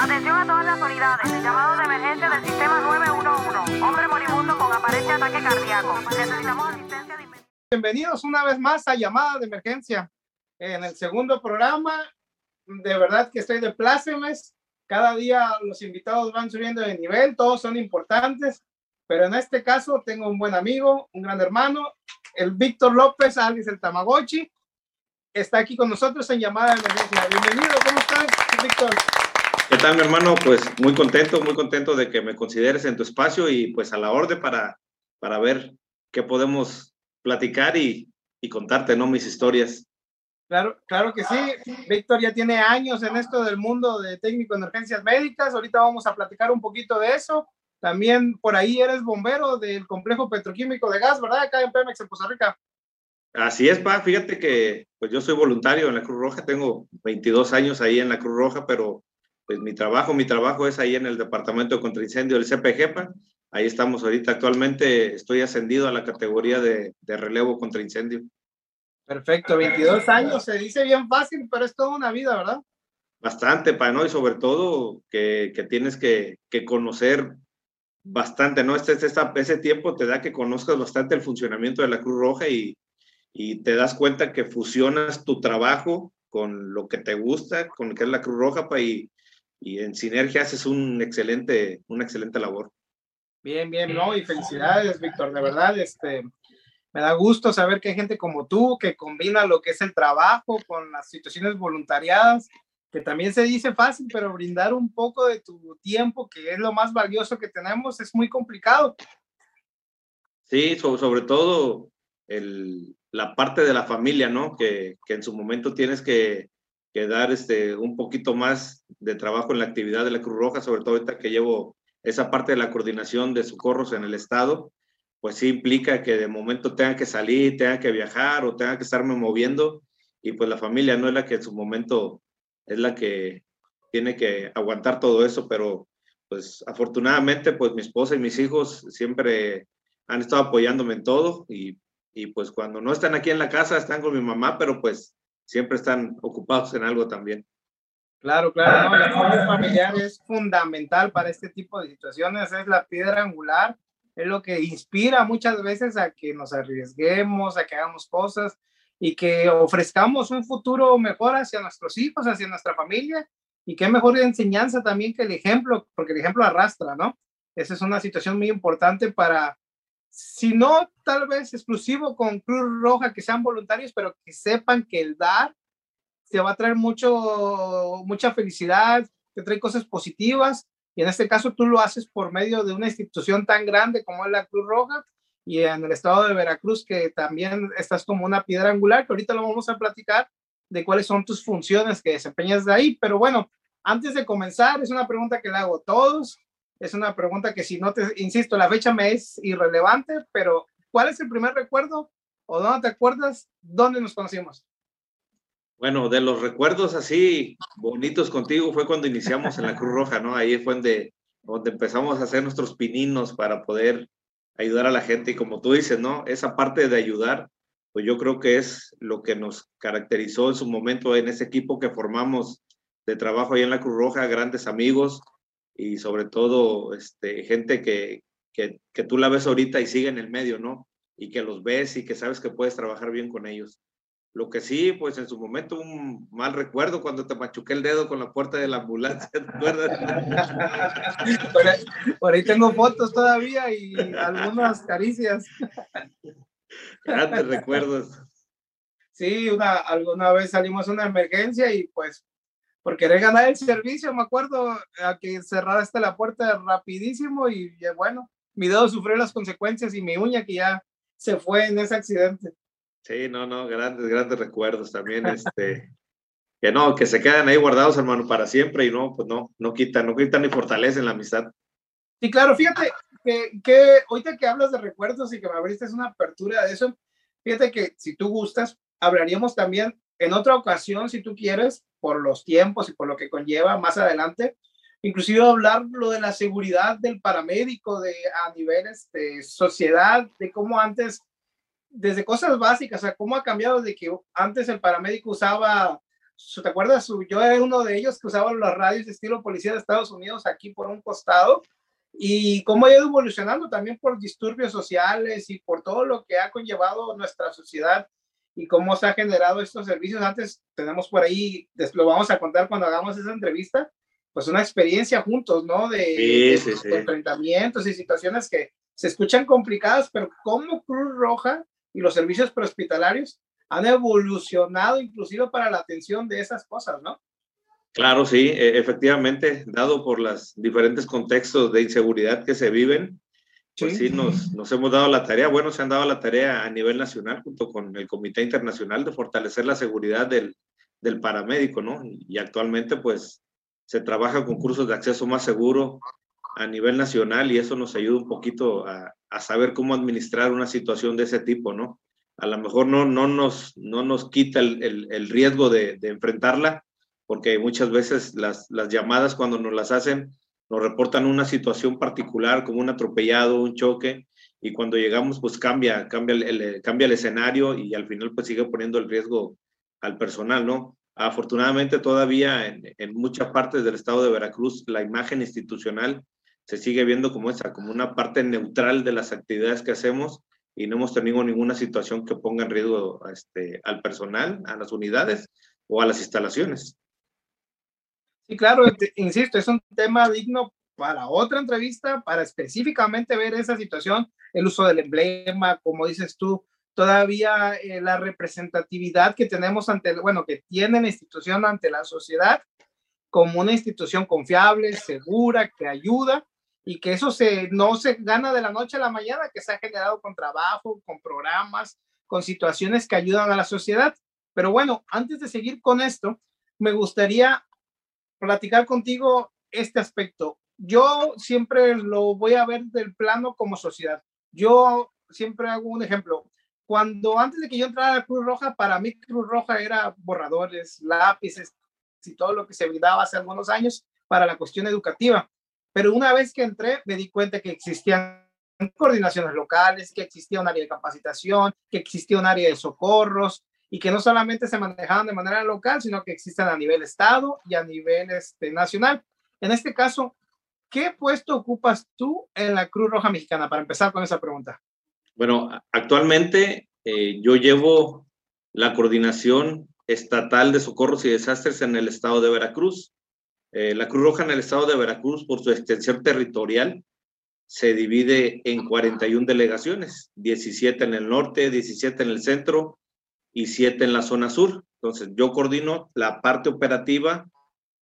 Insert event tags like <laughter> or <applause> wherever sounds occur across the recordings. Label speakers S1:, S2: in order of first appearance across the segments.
S1: Atención a todas las unidades. Llamado de emergencia del sistema 911. Hombre moribundo con aparente ataque cardíaco. Necesitamos asistencia de.
S2: Bienvenidos una vez más a Llamada de Emergencia. En el segundo programa, de verdad que estoy de plácemes. Cada día los invitados van subiendo de nivel, todos son importantes, pero en este caso tengo un buen amigo, un gran hermano, el Víctor López, alias el Tamagotchi, está aquí con nosotros en Llamada de Emergencia. Bienvenido, ¿cómo estás, Víctor?
S3: ¿Qué tal, mi hermano? Pues muy contento, muy contento de que me consideres en tu espacio y pues a la orden para, para ver qué podemos platicar y, y contarte, ¿no? Mis historias.
S2: Claro, claro que sí. Víctor ya tiene años en esto del mundo de técnico en emergencias médicas. Ahorita vamos a platicar un poquito de eso. También por ahí eres bombero del complejo petroquímico de gas, ¿verdad? Acá en Pemex, en Costa Rica.
S3: Así es, pa. Fíjate que pues yo soy voluntario en la Cruz Roja. Tengo 22 años ahí en la Cruz Roja, pero pues mi trabajo, mi trabajo es ahí en el departamento de contraincendio del CPGEPA. Ahí estamos ahorita. Actualmente estoy ascendido a la categoría de, de relevo contra incendio.
S2: Perfecto, 22 años, se dice bien fácil, pero es toda una vida, ¿verdad?
S3: Bastante, pa, ¿no? Y sobre todo que, que tienes que, que, conocer bastante, ¿no? Este, este, ese tiempo te da que conozcas bastante el funcionamiento de la Cruz Roja y, y te das cuenta que fusionas tu trabajo con lo que te gusta, con lo que es la Cruz Roja, pa, y, y en sinergia haces un excelente, una excelente labor.
S2: Bien, bien, no, y felicidades, Víctor, de verdad, este, me da gusto saber que hay gente como tú que combina lo que es el trabajo con las situaciones voluntariadas, que también se dice fácil, pero brindar un poco de tu tiempo, que es lo más valioso que tenemos, es muy complicado.
S3: Sí, sobre, sobre todo el, la parte de la familia, ¿no? Que, que en su momento tienes que, dar este, un poquito más de trabajo en la actividad de la Cruz Roja, sobre todo ahorita que llevo esa parte de la coordinación de socorros en el estado, pues sí implica que de momento tenga que salir, tenga que viajar o tenga que estarme moviendo y pues la familia no es la que en su momento es la que tiene que aguantar todo eso, pero pues afortunadamente pues mi esposa y mis hijos siempre han estado apoyándome en todo y, y pues cuando no están aquí en la casa están con mi mamá, pero pues siempre están ocupados en algo también.
S2: Claro, claro, no, el familiar es fundamental para este tipo de situaciones, es la piedra angular, es lo que inspira muchas veces a que nos arriesguemos, a que hagamos cosas y que ofrezcamos un futuro mejor hacia nuestros hijos, hacia nuestra familia y qué mejor enseñanza también que el ejemplo, porque el ejemplo arrastra, ¿no? Esa es una situación muy importante para, si no tal vez exclusivo con Cruz Roja, que sean voluntarios, pero que sepan que el dar te va a traer mucho, mucha felicidad, te trae cosas positivas. Y en este caso tú lo haces por medio de una institución tan grande como es la Cruz Roja y en el estado de Veracruz, que también estás como una piedra angular, que ahorita lo vamos a platicar de cuáles son tus funciones que desempeñas de ahí. Pero bueno, antes de comenzar, es una pregunta que le hago a todos. Es una pregunta que si no te, insisto, la fecha me es irrelevante, pero ¿cuál es el primer recuerdo o dónde te acuerdas dónde nos conocimos?
S3: Bueno, de los recuerdos así bonitos contigo fue cuando iniciamos en la Cruz Roja, ¿no? Ahí fue donde, donde empezamos a hacer nuestros pininos para poder ayudar a la gente. Y como tú dices, ¿no? Esa parte de ayudar, pues yo creo que es lo que nos caracterizó en su momento en ese equipo que formamos de trabajo ahí en la Cruz Roja, grandes amigos y sobre todo este, gente que, que, que tú la ves ahorita y sigue en el medio, ¿no? Y que los ves y que sabes que puedes trabajar bien con ellos. Lo que sí, pues en su momento un mal recuerdo cuando te machuqué el dedo con la puerta de la ambulancia, ¿te acuerdas? <laughs>
S2: por, ahí, por, ahí, tengo fotos todavía y algunas caricias.
S3: Grandes recuerdos.
S2: Sí, una, alguna vez salimos a una emergencia y pues por querer ganar el servicio, me acuerdo a que cerraste la puerta rapidísimo y bueno, mi dedo sufrió las consecuencias y mi uña que ya se fue en ese accidente.
S3: Sí, no, no, grandes, grandes recuerdos también, este, <laughs> que no, que se quedan ahí guardados, hermano, para siempre y no, pues no, no quitan, no quitan ni fortalecen la amistad.
S2: Sí, claro, fíjate que, que ahorita que hablas de recuerdos y que me abriste una apertura de eso, fíjate que si tú gustas, hablaríamos también en otra ocasión, si tú quieres, por los tiempos y por lo que conlleva más adelante, inclusive hablar lo de la seguridad del paramédico de, a niveles de sociedad, de cómo antes desde cosas básicas, o sea, cómo ha cambiado de que antes el paramédico usaba ¿te acuerdas? Yo era uno de ellos que usaba los radios de estilo policía de Estados Unidos aquí por un costado y cómo ha ido evolucionando también por disturbios sociales y por todo lo que ha conllevado nuestra sociedad y cómo se ha generado estos servicios. Antes tenemos por ahí, lo vamos a contar cuando hagamos esa entrevista, pues una experiencia juntos, ¿no? De, enfrentamientos y situaciones que se escuchan complicadas, pero cómo Cruz Roja y los servicios prehospitalarios han evolucionado inclusive para la atención de esas cosas, ¿no?
S3: Claro, sí, e, efectivamente, dado por los diferentes contextos de inseguridad que se viven, pues sí, nos, nos, hemos dado la tarea, bueno, se han dado la tarea a nivel nacional junto con el Comité Internacional de fortalecer la seguridad del, del paramédico, ¿no? Y actualmente, pues, se trabaja con cursos de acceso más seguro a nivel nacional y eso nos ayuda un poquito a, a saber cómo administrar una situación de ese tipo, ¿no? A lo mejor no, no, nos, no nos quita el, el, el riesgo de, de enfrentarla, porque muchas veces las, las llamadas cuando nos las hacen nos reportan una situación particular como un atropellado, un choque, y cuando llegamos pues cambia, cambia el, cambia el escenario y al final pues sigue poniendo el riesgo al personal, ¿no? Afortunadamente todavía en, en muchas partes del estado de Veracruz la imagen institucional se sigue viendo como esa, como una parte neutral de las actividades que hacemos y no hemos tenido ninguna situación que ponga en riesgo este, al personal, a las unidades o a las instalaciones.
S2: Sí, claro, insisto, es un tema digno para otra entrevista, para específicamente ver esa situación, el uso del emblema, como dices tú, todavía eh, la representatividad que tenemos ante, bueno, que tiene la institución ante la sociedad como una institución confiable, segura, que ayuda y que eso se, no se gana de la noche a la mañana, que se ha generado con trabajo, con programas, con situaciones que ayudan a la sociedad. Pero bueno, antes de seguir con esto, me gustaría platicar contigo este aspecto. Yo siempre lo voy a ver del plano como sociedad. Yo siempre hago un ejemplo. Cuando antes de que yo entrara a Cruz Roja, para mí Cruz Roja era borradores, lápices y todo lo que se brindaba hace algunos años para la cuestión educativa. Pero una vez que entré, me di cuenta que existían coordinaciones locales, que existía un área de capacitación, que existía un área de socorros, y que no solamente se manejaban de manera local, sino que existen a nivel estado y a nivel este, nacional. En este caso, ¿qué puesto ocupas tú en la Cruz Roja Mexicana? Para empezar con esa pregunta.
S3: Bueno, actualmente eh, yo llevo la coordinación estatal de socorros y desastres en el estado de Veracruz. Eh, la Cruz Roja en el estado de Veracruz, por su extensión territorial, se divide en 41 delegaciones, 17 en el norte, 17 en el centro y siete en la zona sur. Entonces, yo coordino la parte operativa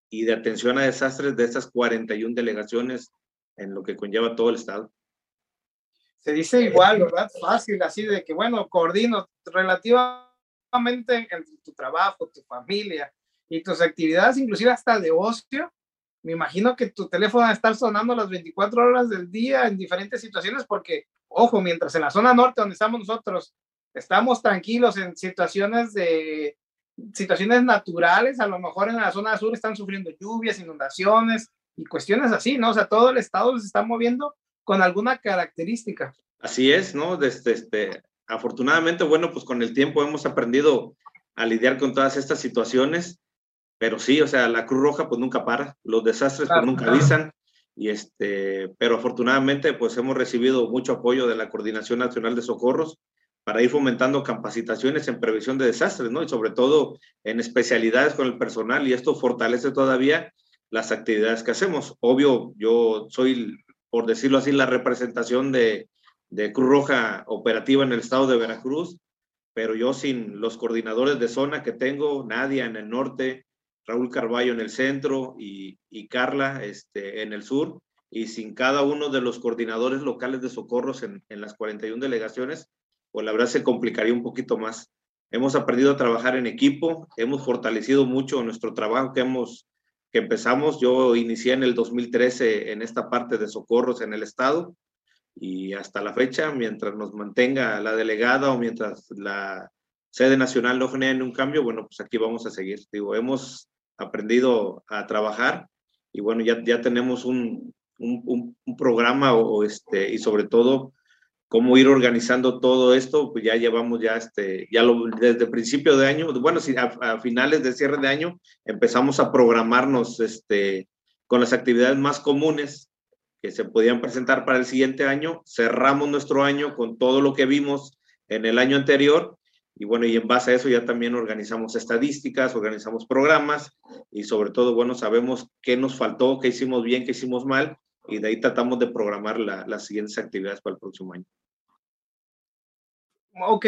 S3: y de atención a desastres de estas 41 delegaciones en lo que conlleva todo el estado.
S2: Se dice igual, ¿verdad? Fácil, así de que, bueno, coordino relativamente entre tu trabajo, tu familia y tus actividades, inclusive hasta de ocio. Me imagino que tu teléfono va a estar sonando las 24 horas del día en diferentes situaciones porque, ojo, mientras en la zona norte donde estamos nosotros estamos tranquilos en situaciones de situaciones naturales, a lo mejor en la zona sur están sufriendo lluvias, inundaciones y cuestiones así, ¿no? O sea, todo el estado se está moviendo con alguna característica.
S3: Así es, ¿no? Desde, este, afortunadamente, bueno, pues con el tiempo hemos aprendido a lidiar con todas estas situaciones, pero sí, o sea, la Cruz Roja pues nunca para, los desastres pues nunca avisan, y este, pero afortunadamente pues hemos recibido mucho apoyo de la Coordinación Nacional de Socorros, para ir fomentando capacitaciones en previsión de desastres, ¿no? Y sobre todo en especialidades con el personal y esto fortalece todavía las actividades que hacemos. Obvio, yo soy, por decirlo así, la representación de, de Cruz Roja operativa en el estado de Veracruz, pero yo sin los coordinadores de zona que tengo, Nadia en el norte, Raúl Carballo en el centro y, y Carla este, en el sur, y sin cada uno de los coordinadores locales de socorros en, en las 41 delegaciones, la verdad se complicaría un poquito más. Hemos aprendido a trabajar en equipo, hemos fortalecido mucho nuestro trabajo que hemos que empezamos. Yo inicié en el 2013 en esta parte de socorros en el estado y hasta la fecha, mientras nos mantenga la delegada o mientras la sede nacional no genere un cambio, bueno, pues aquí vamos a seguir. Digo, hemos aprendido a trabajar y bueno, ya, ya tenemos un, un, un programa o, este, y sobre todo cómo ir organizando todo esto, pues ya llevamos ya este, ya lo, desde principio de año, bueno, si a, finales de cierre de año empezamos a programarnos este, con las actividades más comunes que se podían presentar para el siguiente año, cerramos nuestro año con todo lo que vimos en el año anterior y bueno, y en base a eso ya también organizamos estadísticas, organizamos programas y sobre todo, bueno, sabemos qué nos faltó, qué hicimos bien, qué hicimos mal y de ahí tratamos de programar las siguientes actividades para el próximo año.
S2: Ok,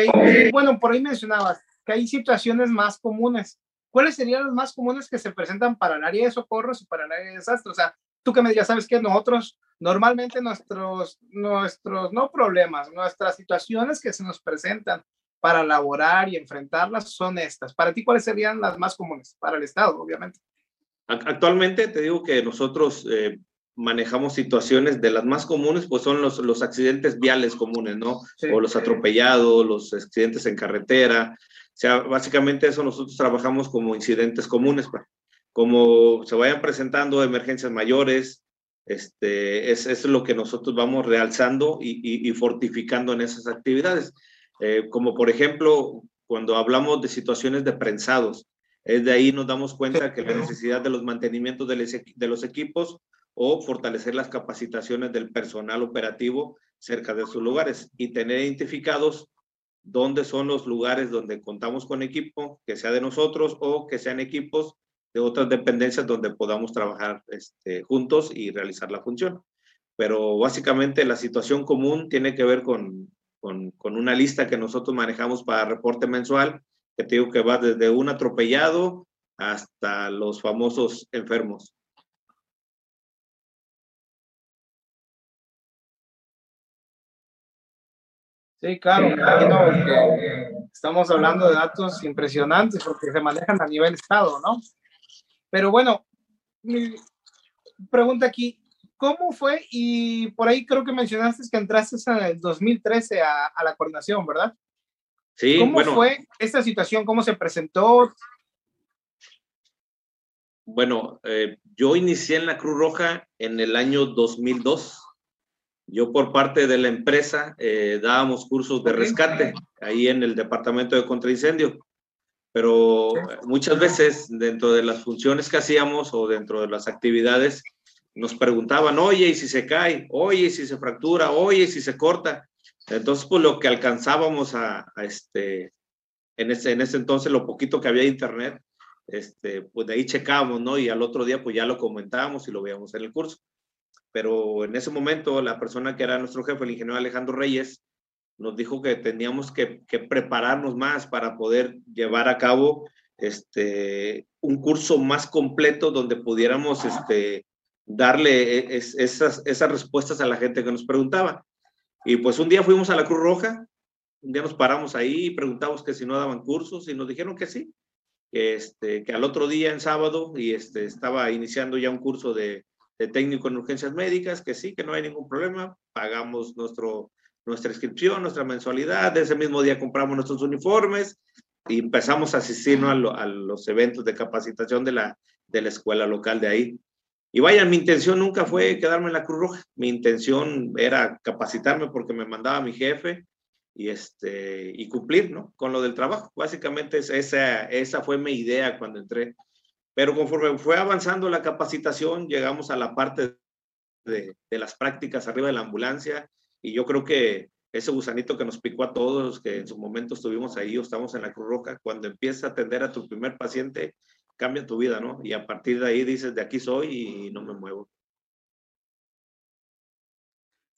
S2: bueno, por ahí mencionabas que hay situaciones más comunes. ¿Cuáles serían las más comunes que se presentan para el área de socorros y para el área de desastres? O sea, tú que me digas, sabes que nosotros normalmente nuestros, nuestros, no problemas, nuestras situaciones que se nos presentan para laborar y enfrentarlas son estas. Para ti, ¿cuáles serían las más comunes? Para el Estado, obviamente.
S3: Actualmente te digo que nosotros eh, manejamos situaciones de las más comunes, pues son los, los accidentes viales comunes, ¿no? O los atropellados, los accidentes en carretera. O sea, básicamente eso nosotros trabajamos como incidentes comunes. Pues. Como se vayan presentando emergencias mayores, este, es, es lo que nosotros vamos realzando y, y, fortificando en esas actividades. Eh, como por ejemplo, cuando hablamos de situaciones de prensados, es de ahí nos damos cuenta que la necesidad de los mantenimientos de, de los equipos o fortalecer las capacitaciones del personal operativo cerca de sus lugares y tener identificados dónde son los lugares donde contamos con equipo, que sea de nosotros o que sean equipos de otras dependencias donde podamos trabajar este, juntos y realizar la función. Pero básicamente la situación común tiene que ver con, con, una lista que nosotros manejamos para reporte mensual, que te digo que va desde un atropellado hasta los famosos enfermos.
S2: Sí, claro, estamos hablando de datos impresionantes porque se manejan a nivel estado, ¿no? Pero bueno, mi pregunta aquí, ¿cómo fue? Y por ahí creo que mencionaste que entraste en el 2013 a, a la coordinación, ¿verdad?
S3: Sí,
S2: ¿Cómo fue esta situación? ¿Cómo se presentó?
S3: Bueno, eh, yo inicié en la Cruz Roja en el año 2002 yo por parte de la empresa eh, dábamos cursos de rescate ahí en el departamento de contraincendio, pero muchas veces dentro de las funciones que hacíamos o dentro de las actividades nos preguntaban, oye, ¿y si se cae? Oye, ¿y si se fractura? Oye, ¿y si se corta? Entonces, pues lo que alcanzábamos a, este, en ese, en ese entonces, lo poquito que había de internet, este, pues de ahí checábamos, ¿no? Y al otro día, pues ya lo comentábamos y lo veíamos en el curso pero en ese momento la persona que era nuestro jefe, el ingeniero Alejandro Reyes, nos dijo que teníamos que, prepararnos más para poder llevar a cabo este, un curso más completo donde pudiéramos este, darle e, esas, esas respuestas a la gente que nos preguntaba. Y pues un día fuimos a la Cruz Roja, un día nos paramos ahí y preguntamos que si no daban cursos y nos dijeron que sí, que, este, que al otro día en sábado y este, estaba iniciando ya un curso de, de técnico en urgencias médicas, que sí, que no hay ningún problema, pagamos nuestro, nuestra inscripción, nuestra mensualidad, ese mismo día compramos nuestros uniformes y empezamos a asistir a, los eventos de capacitación de la, de la escuela local de ahí. Y vaya, mi intención nunca fue quedarme en la Cruz Roja, mi intención era capacitarme porque me mandaba mi jefe y, este, y cumplir ¿no? con lo del trabajo. Básicamente esa, esa fue mi idea cuando entré pero conforme fue avanzando la capacitación, llegamos a la parte de, las prácticas arriba de la ambulancia y yo creo que ese gusanito que nos picó a todos, que en su momento estuvimos ahí o estamos en la Cruz Roja, cuando empiezas a atender a tu primer paciente, cambia tu vida, ¿no? Y a partir de ahí dices, de aquí soy y no me muevo.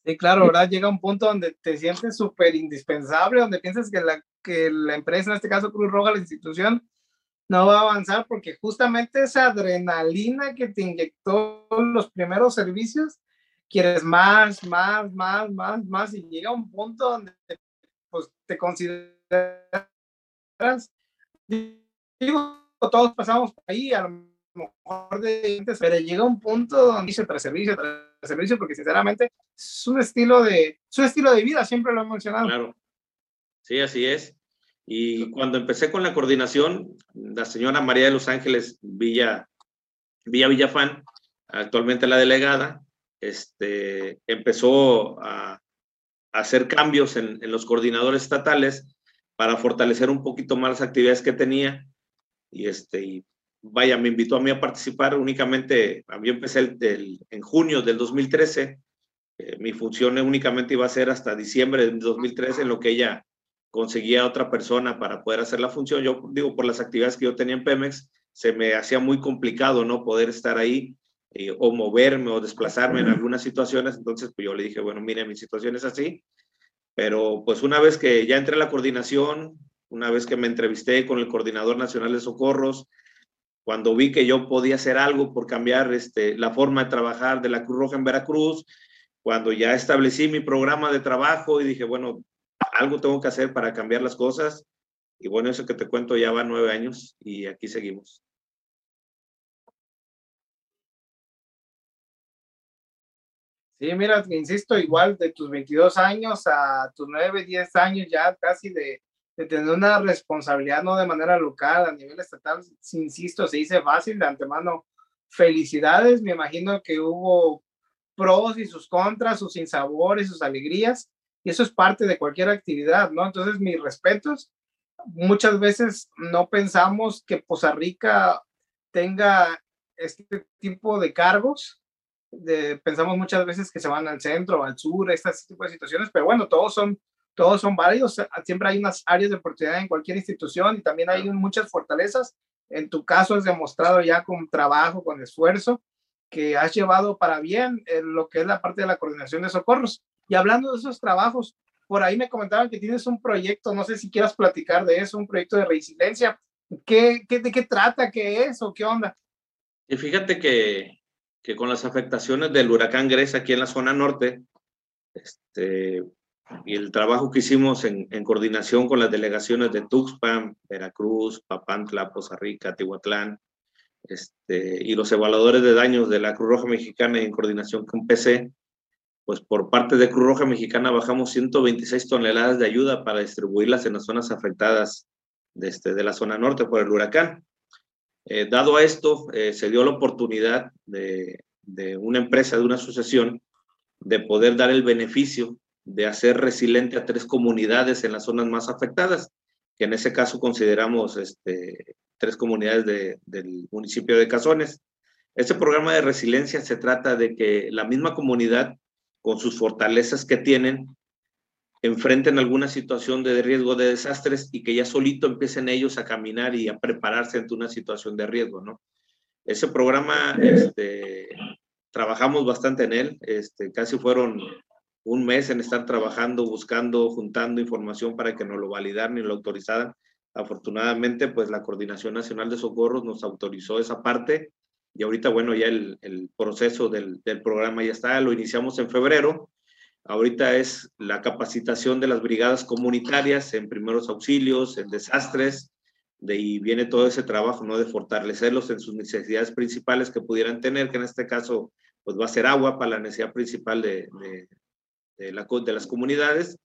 S2: Sí, claro, ¿verdad? Llega un punto donde te sientes súper indispensable, donde piensas que la, que la empresa, en este caso Cruz Roja, la institución, no va a avanzar porque justamente esa adrenalina que te inyectó los primeros servicios, quieres más, más, más, más, más y llega un punto donde pues, te consideras, digo, todos pasamos por ahí, a lo mejor de pero llega un punto donde dice tras servicio, tras servicio, porque sinceramente es un estilo de, es un estilo de vida, siempre lo he mencionado.
S3: Claro, sí, así es. Y cuando empecé con la coordinación, la señora María de los Ángeles Villa, Villa Villafán, actualmente la delegada, este, empezó a, hacer cambios en, los coordinadores estatales para fortalecer un poquito más las actividades que tenía. Y, este, vaya, me invitó a mí a participar únicamente, yo empecé el, en junio del 2013, eh, mi función únicamente iba a ser hasta diciembre del 2013, en lo que ella conseguía otra persona para poder hacer la función. Yo digo, por las actividades que yo tenía en Pemex, se me hacía muy complicado no poder estar ahí eh, o moverme o desplazarme en algunas situaciones. Entonces, pues yo le dije, bueno, mire, mi situación es así, pero pues una vez que ya entré a la coordinación, una vez que me entrevisté con el Coordinador Nacional de Socorros, cuando vi que yo podía hacer algo por cambiar este, la forma de trabajar de la Cruz Roja en Veracruz, cuando ya establecí mi programa de trabajo y dije, bueno, algo tengo que hacer para cambiar las cosas. Y bueno, eso que te cuento ya va nueve años y aquí seguimos.
S2: Sí, mira, insisto, igual de tus 22 años a tus 9, 10 años ya casi de, de tener una responsabilidad, no de manera local, a nivel estatal, insisto, se dice fácil de antemano. Felicidades, me imagino que hubo pros y sus contras, sus sinsabores, sus alegrías, y eso es parte de cualquier actividad, ¿no? Entonces, mis respetos. Muchas veces no pensamos que Poza Rica tenga este tipo de cargos. De, pensamos muchas veces que se van al centro, al sur, estas tipo de situaciones, pero bueno, todos son, todos son válidos. Siempre hay unas áreas de oportunidad en cualquier institución y también hay muchas fortalezas. En tu caso es demostrado ya con trabajo, con esfuerzo, que has llevado para bien en lo que es la parte de la coordinación de socorros. Y hablando de esos trabajos, por ahí me comentaban que tienes un proyecto, no sé si quieras platicar de eso, un proyecto de resiliencia. ¿Qué, qué, ¿De qué trata? ¿Qué es o qué onda?
S3: Y fíjate que, que con las afectaciones del huracán Grecia aquí en la zona norte, este, y el trabajo que hicimos en, en, coordinación con las delegaciones de Tuxpan, Veracruz, Papantla, Poza Rica, Tihuatlán, este, y los evaluadores de daños de la Cruz Roja Mexicana en coordinación con PC, pues por parte de Cruz Roja Mexicana bajamos 126 toneladas de ayuda para distribuirlas en las zonas afectadas de, este, de la zona norte por el huracán. Eh, dado a esto, eh, se dio la oportunidad de, de, una empresa, de una asociación, de poder dar el beneficio de hacer resiliente a tres comunidades en las zonas más afectadas, que en ese caso consideramos este, tres comunidades de, del municipio de Cazones. Este programa de resiliencia se trata de que la misma comunidad con sus fortalezas que tienen, enfrenten alguna situación de riesgo de desastres y que ya solito empiecen ellos a caminar y a prepararse ante una situación de riesgo, ¿no? Ese programa, este, trabajamos bastante en él, este, casi fueron un mes en estar trabajando, buscando, juntando información para que nos lo validaran y lo autorizaran. Afortunadamente, pues la Coordinación Nacional de Socorros nos autorizó esa parte y ahorita, bueno, ya el, el proceso del, del, programa ya está, lo iniciamos en febrero. Ahorita es la capacitación de las brigadas comunitarias en primeros auxilios, en desastres, de ahí viene todo ese trabajo, ¿no? De fortalecerlos en sus necesidades principales que pudieran tener, que en este caso, pues va a ser agua para la necesidad principal de, de, la, de las comunidades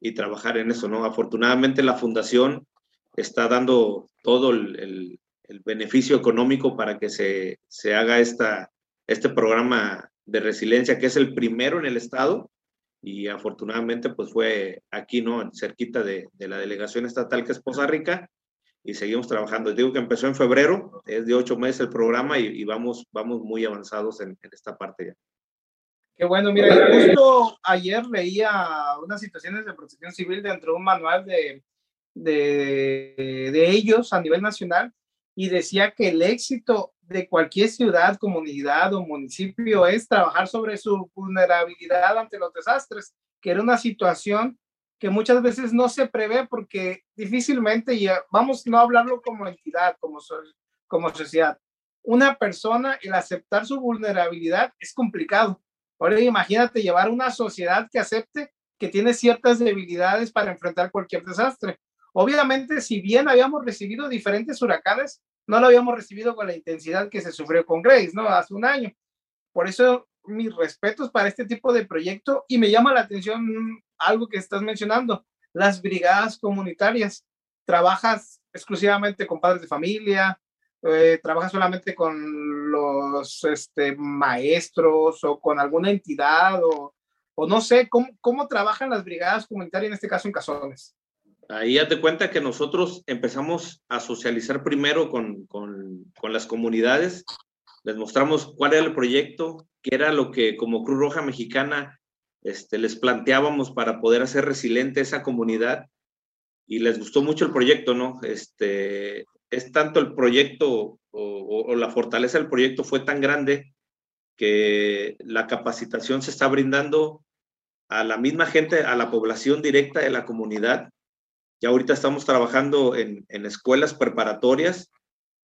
S3: y trabajar en eso, ¿no? Afortunadamente la fundación está dando todo el el beneficio económico para que se, se haga esta, este programa de resiliencia, que es el primero en el estado, y afortunadamente pues fue aquí, ¿no? Cerquita de, de la delegación estatal que es Poza Rica, y seguimos trabajando. Digo que empezó en febrero, es de ocho meses el programa y, y vamos, vamos muy avanzados en, en, esta parte ya.
S2: Qué bueno, mira, justo ayer leía unas situaciones de protección civil dentro de un manual de, de, de ellos a nivel nacional y decía que el éxito de cualquier ciudad, comunidad o municipio es trabajar sobre su vulnerabilidad ante los desastres, que era una situación que muchas veces no se prevé porque difícilmente, y vamos no hablarlo como entidad, como, como sociedad, una persona, el aceptar su vulnerabilidad es complicado. Ahora imagínate llevar una sociedad que acepte que tiene ciertas debilidades para enfrentar cualquier desastre. Obviamente, si bien habíamos recibido diferentes huracanes, no lo habíamos recibido con la intensidad que se sufrió con Grace, ¿no? Hace un año. Por eso, mis respetos para este tipo de proyecto y me llama la atención algo que estás mencionando, las brigadas comunitarias. Trabajas exclusivamente con padres de familia, eh, trabajas solamente con los este, maestros o con alguna entidad o, o no sé, ¿cómo, cómo trabajan las brigadas comunitarias, en este caso en Cazones?
S3: Ahí ya te cuenta que nosotros empezamos a socializar primero con, con, con las comunidades, les mostramos cuál era el proyecto, qué era lo que como Cruz Roja Mexicana este, les planteábamos para poder hacer resiliente esa comunidad y les gustó mucho el proyecto, ¿no? Este, es tanto el proyecto o, la fortaleza del proyecto fue tan grande que la capacitación se está brindando a la misma gente, a la población directa de la comunidad. Ya ahorita estamos trabajando en, en escuelas preparatorias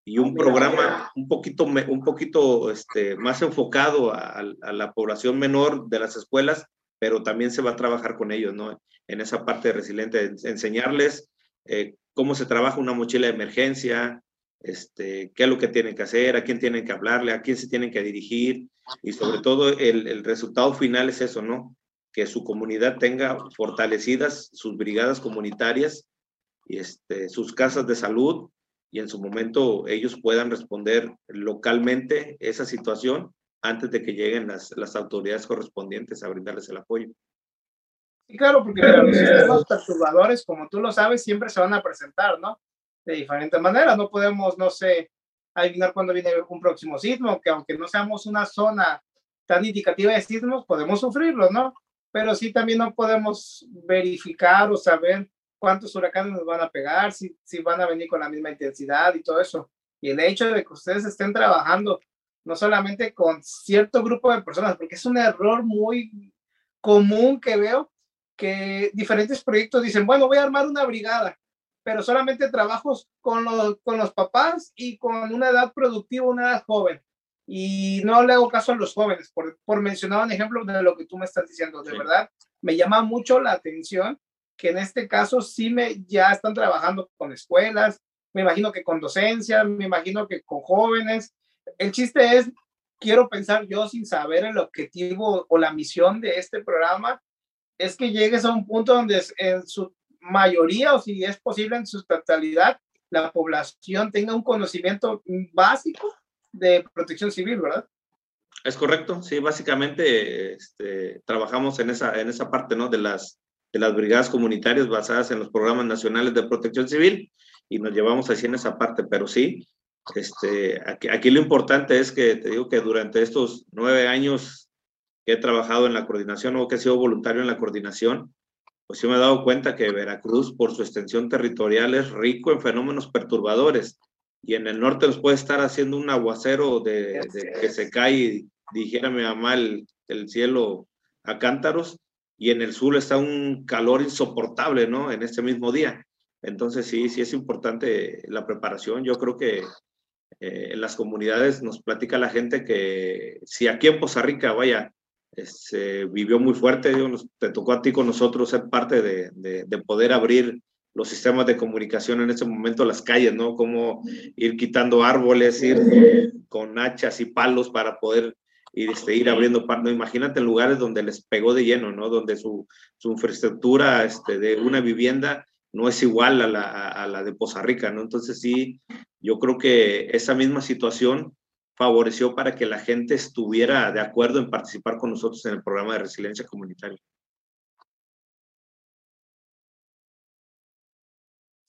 S3: y un programa un poquito, un poquito este, más enfocado a, a, la población menor de las escuelas pero también se va a trabajar con ellos, ¿no? En esa parte resiliente, enseñarles eh, cómo se trabaja una mochila de emergencia, este, qué es lo que tienen que hacer, a quién tienen que hablarle, a quién se tienen que dirigir y sobre todo el, el resultado final es eso, ¿no? Que su comunidad tenga fortalecidas sus brigadas comunitarias y este, sus casas de salud y en su momento ellos puedan responder localmente esa situación antes de que lleguen las, las autoridades correspondientes a brindarles el apoyo.
S2: Sí, claro, porque los sistemas perturbadores, como tú lo sabes, siempre se van a presentar, ¿no? De diferentes maneras. No podemos, no sé, adivinar cuándo viene un próximo sismo, que aunque no seamos una zona tan indicativa de sismos, podemos sufrirlo, ¿no? Pero sí también no podemos verificar o saber cuántos huracanes nos van a pegar, si, si van a venir con la misma intensidad y todo eso. Y el hecho de que ustedes estén trabajando no solamente con cierto grupo de personas, porque es un error muy común que veo que diferentes proyectos dicen, bueno, voy a armar una brigada, pero solamente trabajos con los, con los papás y con una edad productiva, una edad joven. Y no le hago caso a los jóvenes, por, por mencionar un ejemplo de lo que tú me estás diciendo. De sí. verdad, me llama mucho la atención que en este caso sí me ya están trabajando con escuelas, me imagino que con docencia, me imagino que con jóvenes, el chiste es, quiero pensar yo sin saber el objetivo o la misión de este programa, es que llegues a un punto donde en su mayoría o si es posible en su totalidad, la población tenga un conocimiento básico de protección civil, ¿verdad?
S3: Es correcto, sí, básicamente este, trabajamos en esa, en esa parte, ¿no? De las, de las brigadas comunitarias basadas en los programas nacionales de protección civil y nos llevamos así en esa parte, pero sí, este, aquí, lo importante es que te digo que durante estos nueve años que he trabajado en la coordinación o que he sido voluntario en la coordinación, pues yo me he dado cuenta que Veracruz, por su extensión territorial, es rico en fenómenos perturbadores. Y en el norte nos puede estar haciendo un aguacero de, de que se cae, dijera mi mamá, el, el cielo a cántaros. Y en el sur está un calor insoportable, ¿no? En este mismo día. Entonces sí, sí es importante la preparación. Yo creo que eh, en las comunidades nos platica la gente que si aquí en Poza Rica, vaya, se vivió muy fuerte, nos, te tocó a ti con nosotros ser parte de, de, de, poder abrir los sistemas de comunicación en ese momento, las calles, ¿no? Como ir quitando árboles, ir con hachas y palos para poder ir, este, ir abriendo partes. Imagínate lugares donde les pegó de lleno, ¿no? Donde su, su infraestructura este, de una vivienda no es igual a la, a la de Poza Rica, ¿no? Entonces sí, yo creo que esa misma situación favoreció para que la gente estuviera de acuerdo en participar con nosotros en el programa de resiliencia comunitaria.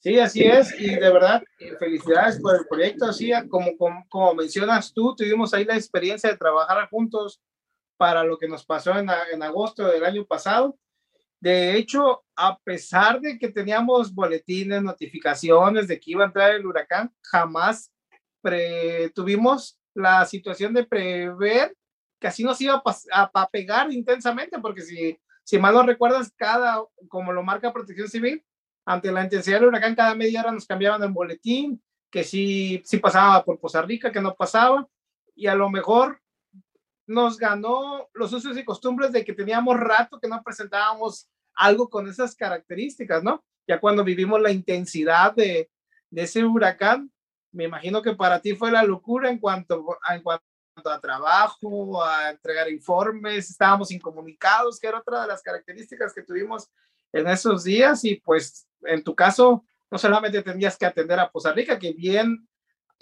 S2: Sí, así es, y de verdad, felicidades por el proyecto, así como, como, como mencionas tú, tuvimos ahí la experiencia de trabajar juntos para lo que nos pasó en, en agosto del año pasado, de hecho, a pesar de que teníamos boletines, notificaciones de que iba a entrar el huracán, jamás tuvimos la situación de prever que así nos iba a, a, pegar intensamente, porque si, si mal no recuerdas, cada, como lo marca Protección Civil, ante la intensidad del huracán, cada media hora nos cambiaban el boletín, que sí, sí pasaba por Poza Rica, que no pasaba, y a lo mejor nos ganó los usos y costumbres de que teníamos rato que no presentábamos algo con esas características, ¿no? Ya cuando vivimos la intensidad de, ese huracán, me imagino que para ti fue la locura en cuanto, en cuanto a trabajo, a entregar informes, estábamos incomunicados, que era otra de las características que tuvimos en esos días y pues en tu caso no solamente tenías que atender a Poza Rica, que bien,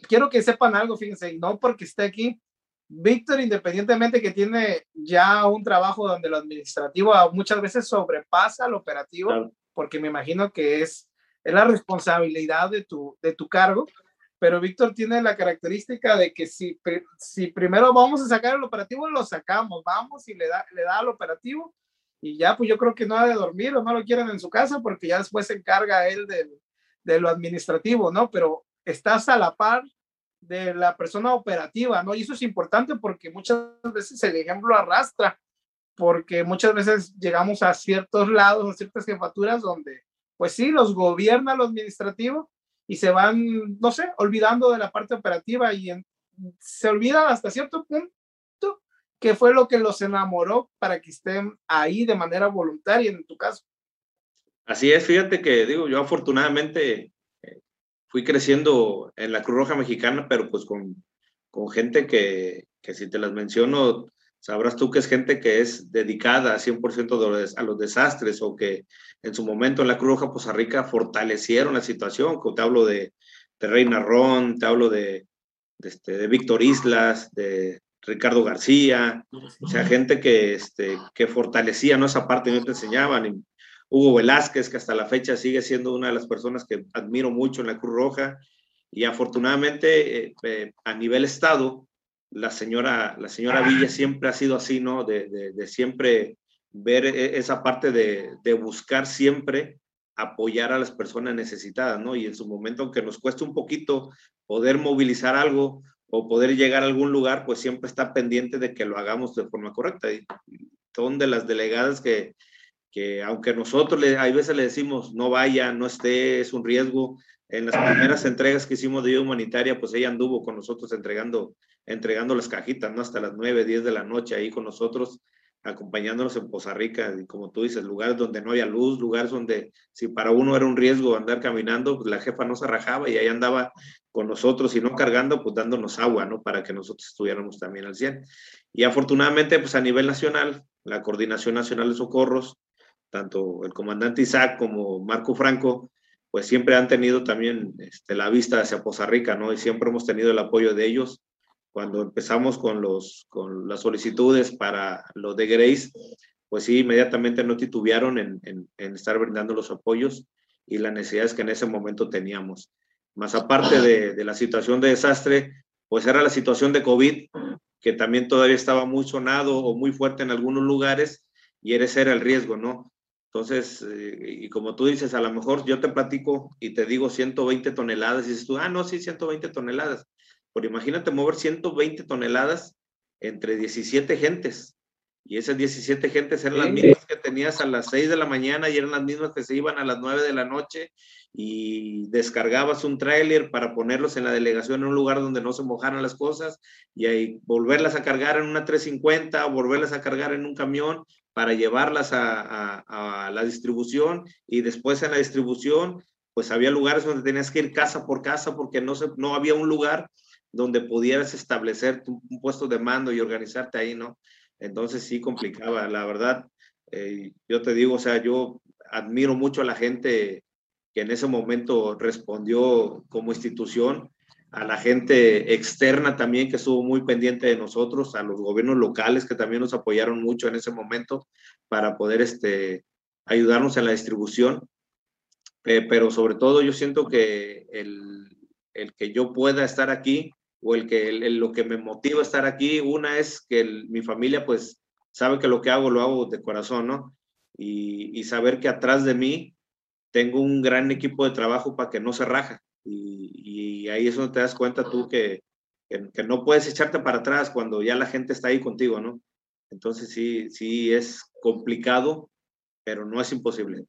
S2: quiero que sepan algo, fíjense, y no porque esté aquí, Víctor, independientemente que tiene ya un trabajo donde lo administrativo muchas veces sobrepasa lo operativo, porque me imagino que es, es la responsabilidad de tu, de tu cargo, pero Víctor tiene la característica de que si, si primero vamos a sacar el operativo, lo sacamos, vamos y le da, le da al operativo y ya, pues yo creo que no ha de dormir o no lo quieren en su casa porque ya después se encarga él de, de lo administrativo, ¿no? Pero estás a la par de la persona operativa, ¿no? Y eso es importante porque muchas veces el ejemplo arrastra, porque muchas veces llegamos a ciertos lados, a ciertas jefaturas donde, pues sí, los gobierna lo administrativo y se van, no sé, olvidando de la parte operativa y se olvida hasta cierto punto que fue lo que los enamoró para que estén ahí de manera voluntaria en tu caso.
S3: Así es, fíjate que digo, yo afortunadamente fui creciendo en la Cruz Roja Mexicana, pero pues con, con gente que, que si te las menciono, sabrás tú que es gente que es dedicada 100% a los desastres o que en su momento en la Cruz Roja Poza Rica fortalecieron la situación. Te hablo de, de Reina Ron, te hablo de, de, este, de Víctor Islas, de Ricardo García, o sea, gente que, este, que fortalecía ¿no? esa parte, no te enseñaban. Hugo Velázquez, que hasta la fecha sigue siendo una de las personas que admiro mucho en la Cruz Roja. Y afortunadamente, eh, eh, a nivel Estado, la señora, la señora Villa siempre ha sido así, ¿no? De, de, siempre ver e, esa parte de, de, buscar siempre apoyar a las personas necesitadas, ¿no? Y en su momento, aunque nos cueste un poquito poder movilizar algo o poder llegar a algún lugar, pues siempre está pendiente de que lo hagamos de forma correcta. Y son de las delegadas que, que aunque nosotros le, hay veces le decimos no vaya, no esté, es un riesgo, en las primeras entregas que hicimos de ayuda humanitaria, pues ella anduvo con nosotros entregando, entregando las cajitas, ¿no? Hasta las 9, 10 de la noche ahí con nosotros, acompañándonos en Poza Rica, y como tú dices, lugares donde no había luz, lugares donde si para uno era un riesgo andar caminando, pues la jefa no se rajaba y ahí andaba con nosotros y no cargando, pues dándonos agua, ¿no? Para que nosotros estuviéramos también al 100. Y afortunadamente, pues a nivel nacional, la Coordinación Nacional de Socorros, tanto el comandante Isaac como Marco Franco, pues siempre han tenido también este, la vista hacia Poza Rica, ¿no? Y siempre hemos tenido el apoyo de ellos. Cuando empezamos con, los, con las solicitudes para lo de Grace, pues sí, inmediatamente no titubearon en, en, en estar brindando los apoyos y las necesidades que en ese momento teníamos. Más aparte de, de la situación de desastre, pues era la situación de COVID, que también todavía estaba muy sonado o muy fuerte en algunos lugares, y ese era el riesgo, ¿no? Entonces, eh, y como tú dices, a lo mejor yo te platico y te digo 120 toneladas y dices tú, ah, no, sí, 120 toneladas. Pero imagínate mover 120 toneladas entre 17 gentes. Y esas 17 gentes eran las mismas que tenías a las 6 de la mañana y eran las mismas que se iban a las 9 de la noche y descargabas un tráiler para ponerlos en la delegación en un lugar donde no se mojaran las cosas y ahí volverlas a cargar en una 350 o volverlas a cargar en un camión para llevarlas a, la distribución y después en la distribución, pues había lugares donde tenías que ir casa por casa porque no, se, no había un lugar donde pudieras establecer un, puesto de mando y organizarte ahí, ¿no? Entonces sí complicaba, la verdad. Eh, yo te digo, o sea, yo admiro mucho a la gente que en ese momento respondió como institución a la gente externa también que estuvo muy pendiente de nosotros, a los gobiernos locales que también nos apoyaron mucho en ese momento para poder este, ayudarnos en la distribución. pero sobre todo yo siento que el, el que yo pueda estar aquí o el que lo que me motiva a estar aquí, una es que mi familia pues sabe que lo que hago lo hago de corazón, ¿no? Y, y saber que atrás de mí tengo un gran equipo de trabajo para que no se raja y, ahí es donde te das cuenta tú que, que, no puedes echarte para atrás cuando ya la gente está ahí contigo, ¿no? Entonces sí, sí es complicado, pero no es imposible.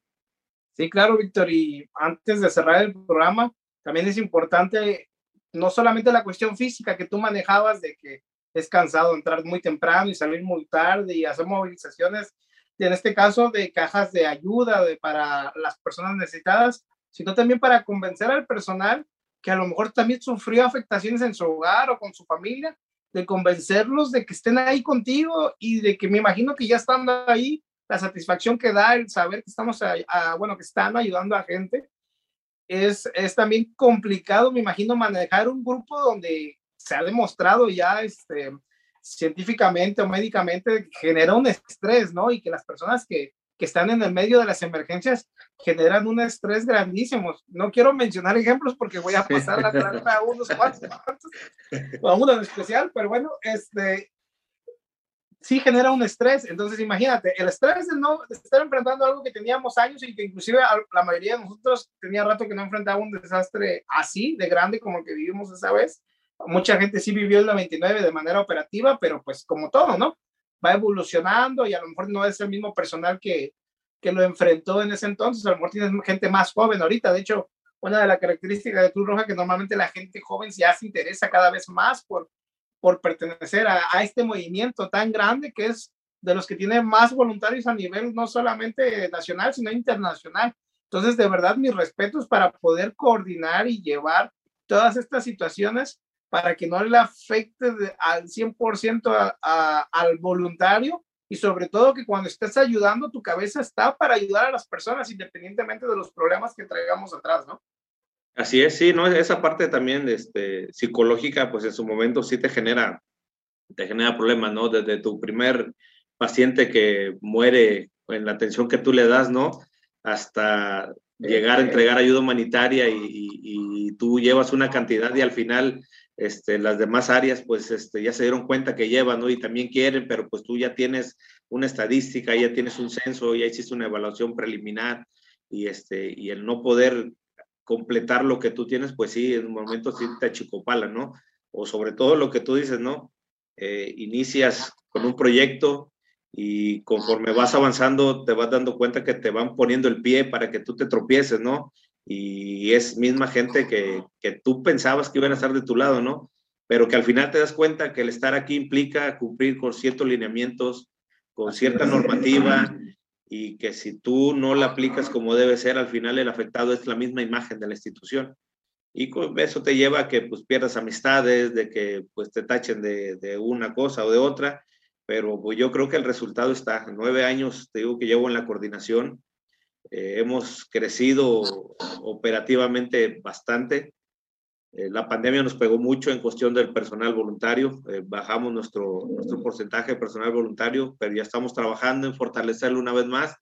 S2: Sí, claro, Víctor. Y antes de cerrar el programa, también es importante no solamente la cuestión física que tú manejabas de que es cansado entrar muy temprano y salir muy tarde y hacer movilizaciones, en este caso de cajas de ayuda para las personas necesitadas, sino también para convencer al personal que a lo mejor también sufrió afectaciones en su hogar o con su familia, de convencerlos de que estén ahí contigo y de que me imagino que ya estando ahí, la satisfacción que da el saber que estamos, a, bueno, que están ayudando a gente, es, es también complicado, me imagino, manejar un grupo donde se ha demostrado ya este, científicamente o médicamente genera un estrés, ¿no? Y que las personas que, que están en el medio de las emergencias generan un estrés grandísimo. No quiero mencionar ejemplos porque voy a pasar la trata a unos cuantos, <laughs> a uno en especial, pero bueno, este, sí genera un estrés. Entonces, imagínate, el estrés de, no, estar enfrentando algo que teníamos años y que inclusive la mayoría de nosotros tenía rato que no enfrentaba un desastre así, de grande como el que vivimos esa vez. Mucha gente sí vivió el 99 de manera operativa, pero pues como todo, ¿no? Va evolucionando y a lo mejor no es el mismo personal que, que lo enfrentó en ese entonces, a lo mejor tienes gente más joven ahorita. De hecho, una de las características de Cruz Roja que normalmente la gente joven ya se interesa cada vez más por por pertenecer a, este movimiento tan grande que es de los que tiene más voluntarios a nivel no solamente nacional, sino internacional. Entonces, de verdad, mis respetos para poder coordinar y llevar todas estas situaciones para que no le afecte al 100% al voluntario y sobre todo que cuando estés ayudando, tu cabeza está para ayudar a las personas independientemente de los problemas que traigamos atrás, ¿no?
S3: Así es, sí, ¿no? Esa parte también este, psicológica, pues en su momento sí te genera, te genera problemas, ¿no? Desde tu primer paciente que muere en la atención que tú le das, ¿no? Hasta llegar a entregar ayuda humanitaria y, tú llevas una cantidad y al final este, las demás áreas pues este, ya se dieron cuenta que llevan, ¿no? Y también quieren, pero pues tú ya tienes una estadística, ya tienes un censo, ya hiciste una evaluación preliminar y, este, y el no poder completar lo que tú tienes, pues sí, en un momento sí te achicopala, ¿no? O sobre todo lo que tú dices, ¿no? Eh, inicias con un proyecto y conforme vas avanzando te vas dando cuenta que te van poniendo el pie para que tú te tropieces, ¿no? Y es misma gente que, que tú pensabas que iban a estar de tu lado, ¿no? Pero que al final te das cuenta que el estar aquí implica cumplir con ciertos lineamientos, con cierta normativa, y que si tú no la aplicas como debe ser, al final el afectado es la misma imagen de la institución. Y eso te lleva a que pues pierdas amistades, de que pues te tachen de, de una cosa o de otra, pero pues yo creo que el resultado está. Nueve años, te digo que llevo en la coordinación, eh, hemos crecido operativamente bastante, eh, la pandemia nos pegó mucho en cuestión del personal voluntario, eh, bajamos nuestro, nuestro porcentaje de personal voluntario, pero ya estamos trabajando en fortalecerlo una vez más,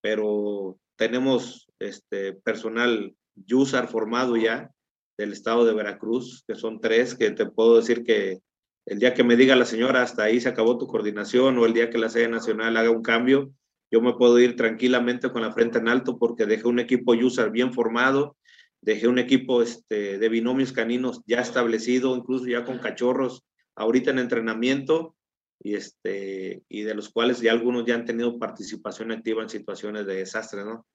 S3: pero tenemos este personal USAR formado ya del estado de Veracruz, que son tres, que te puedo decir que el día que me diga la señora hasta ahí se acabó tu coordinación o el día que la sede nacional haga un cambio, yo me puedo ir tranquilamente con la frente en alto porque dejé un equipo USAR bien formado, dejé un equipo este, de binomios caninos ya establecido, incluso ya con cachorros, ahorita en entrenamiento, y, este, y de los cuales ya algunos ya han tenido participación activa en situaciones de desastre, ¿no?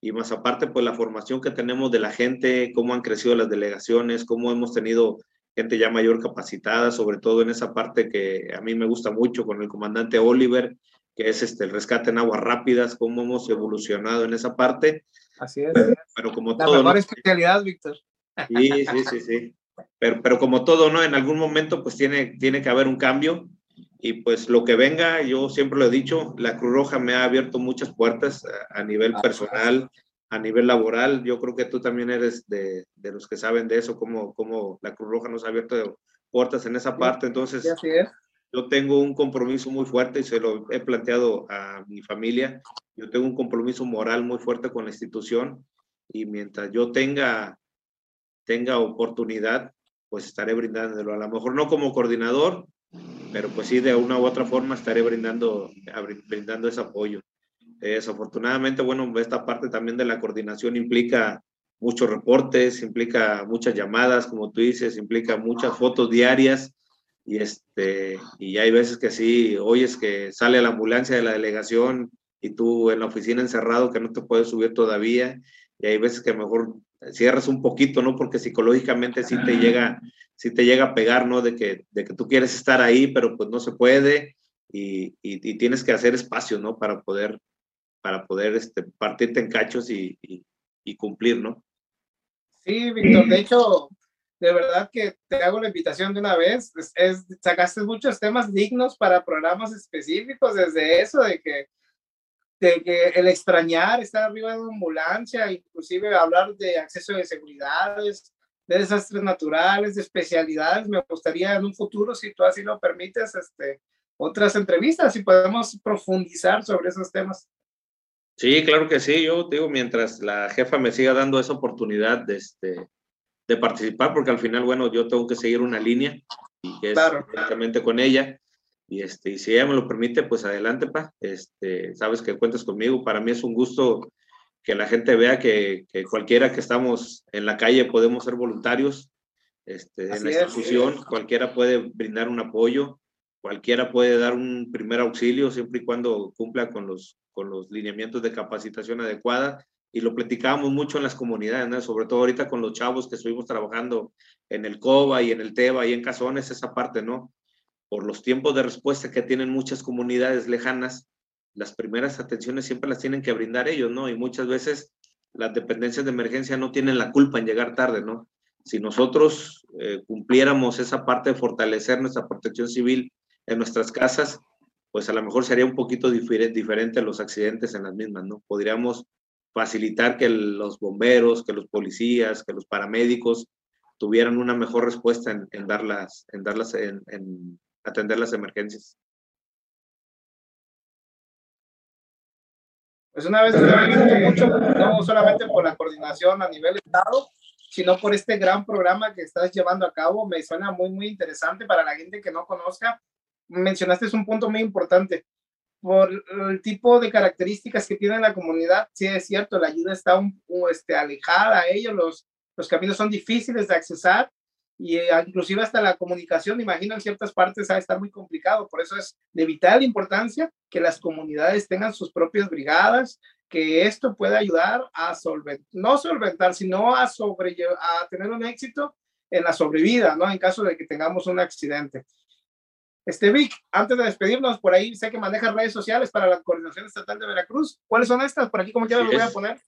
S3: Y más aparte, pues la formación que tenemos de la gente, cómo han crecido las delegaciones, cómo hemos tenido gente ya mayor capacitada, sobre todo en esa parte que a mí me gusta mucho con el comandante Oliver, que es este, el rescate en aguas rápidas, cómo hemos evolucionado en esa parte
S2: Así es.
S3: Pero como
S2: La
S3: todo.
S2: mejor especialidad, Víctor.
S3: Sí, sí, sí, sí. Pero, pero como todo, ¿no? En algún momento, pues tiene, tiene que haber un cambio. Y pues lo que venga, yo siempre lo he dicho, la Cruz Roja me ha abierto muchas puertas a, nivel personal, a nivel laboral. Yo creo que tú también eres de, de los que saben de eso, cómo, cómo la Cruz Roja nos ha abierto puertas en esa parte. Entonces,
S2: Sí, así es.
S3: Yo tengo un compromiso muy fuerte y se lo he planteado a mi familia. Yo tengo un compromiso moral muy fuerte con la institución y mientras yo tenga, tenga oportunidad, pues estaré brindándolo. A lo mejor no como coordinador, pero pues sí, de una u otra forma estaré brindando, brindando ese apoyo. Desafortunadamente, bueno, esta parte también de la coordinación implica muchos reportes, implica muchas llamadas, como tú dices, implica muchas fotos diarias y este y hay veces que sí oyes que sale la ambulancia de la delegación y tú en la oficina encerrado que no te puedes subir todavía y hay veces que mejor cierras un poquito, ¿no? Porque psicológicamente sí te llega sí te llega a pegar, ¿no? De que de que tú quieres estar ahí, pero pues no se puede y, y, tienes que hacer espacio, ¿no? Para poder para poder este, partirte en cachos y, y, y cumplir, ¿no?
S2: Sí, Víctor, de hecho, de verdad que te hago la invitación de una vez. Es, sacaste muchos temas dignos para programas específicos, desde eso de que, de que el extrañar estar arriba de una ambulancia, inclusive hablar de acceso de seguridades, de desastres naturales, de especialidades. Me gustaría en un futuro, si tú así lo permites, este, otras entrevistas y podemos profundizar sobre esos temas.
S3: Sí, claro que sí. Yo digo, mientras la jefa me siga dando esa oportunidad de, este, de participar, porque al final, bueno, yo tengo que seguir una línea y que es claro. con ella. Y, este, y si ella me lo permite, pues adelante, pa. Este, sabes que cuentas conmigo. Para mí es un gusto que la gente vea que, que cualquiera que estamos en la calle podemos ser voluntarios este, en la institución, cualquiera puede brindar un apoyo, cualquiera puede dar un primer auxilio siempre y cuando cumpla con los, con los lineamientos de capacitación adecuada. Y lo platicábamos mucho en las comunidades, sobre todo ahorita con los chavos que estuvimos trabajando en el COBA y en el TEBA y en Cazones, esa parte, ¿no? Por los tiempos de respuesta que tienen muchas comunidades lejanas, las primeras atenciones siempre las tienen que brindar ellos, ¿no? Y muchas veces las dependencias de emergencia no tienen la culpa en llegar tarde, ¿no? Si nosotros eh, cumpliéramos esa parte de fortalecer nuestra protección civil en nuestras casas, pues a lo mejor sería un poquito diferente, diferente los accidentes en las mismas, ¿no? Podríamos facilitar que los bomberos, que los policías, que los paramédicos tuvieran una mejor respuesta en, en darlas, en darlas, en, en atender las emergencias.
S2: Pues una vez agradezco mucho, no solamente por la coordinación a nivel Estado, sino por este gran programa que estás llevando a cabo. Me suena muy, muy interesante para la gente que no conozca. Mencionaste es un punto muy importante. Por el tipo de características que tiene la comunidad, sí es cierto, la ayuda está un, este, alejada a ellos, los, los caminos son difíciles de accesar y eh, inclusive hasta la comunicación, imagino en ciertas partes va a estar muy complicado, por eso es de vital importancia que las comunidades tengan sus propias brigadas, que esto pueda ayudar a solventar, no solventar, sino a, a tener un éxito en la sobrevida, ¿no? En caso de que tengamos un accidente. Este Vic, antes de despedirnos, por ahí sé que maneja redes sociales para la Coordinación Estatal de Veracruz. ¿Cuáles son estas? Por aquí, como ya lo voy a poner.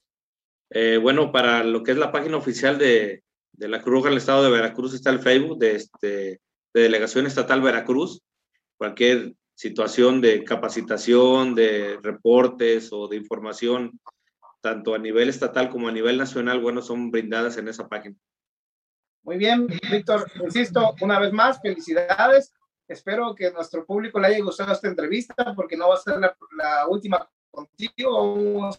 S3: Eh, bueno, para lo que es la página oficial de, de la Cruz Roja del Estado de Veracruz está el Facebook de, este, de Delegación Estatal Veracruz. Cualquier situación de capacitación, de reportes o de información, tanto a nivel estatal como a nivel nacional, bueno, son brindadas en esa página.
S2: Muy bien, Víctor, insisto, una vez más, felicidades. Espero que a nuestro público le haya gustado esta entrevista, porque no va a ser la, la última contigo.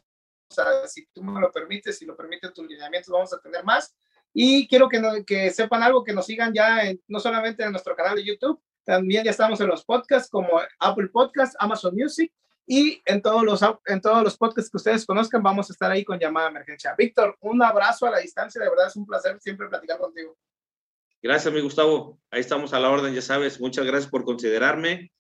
S2: si tú me lo permites, si lo permiten tus lineamientos, vamos a tener más. Y quiero que, que sepan algo, que nos sigan ya no solamente en nuestro canal de YouTube, también ya estamos en los podcasts como Apple Podcasts, Amazon Music y en todos los en todos los podcasts que ustedes conozcan vamos a estar ahí con llamada emergencia. Víctor, un abrazo a la distancia, de verdad es un placer siempre platicar contigo.
S3: Gracias, mi Gustavo. Ahí estamos a la orden, ya sabes. Muchas gracias por considerarme.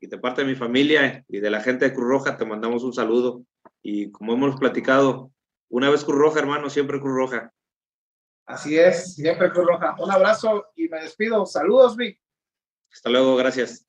S3: Y de parte de mi familia y de la gente de Cruz Roja, te mandamos un saludo. Y como hemos platicado, una vez Cruz Roja, hermano, siempre Cruz Roja.
S2: Así es, siempre Cruz Roja. Un abrazo y me despido. Saludos, Vic.
S3: Hasta luego, gracias.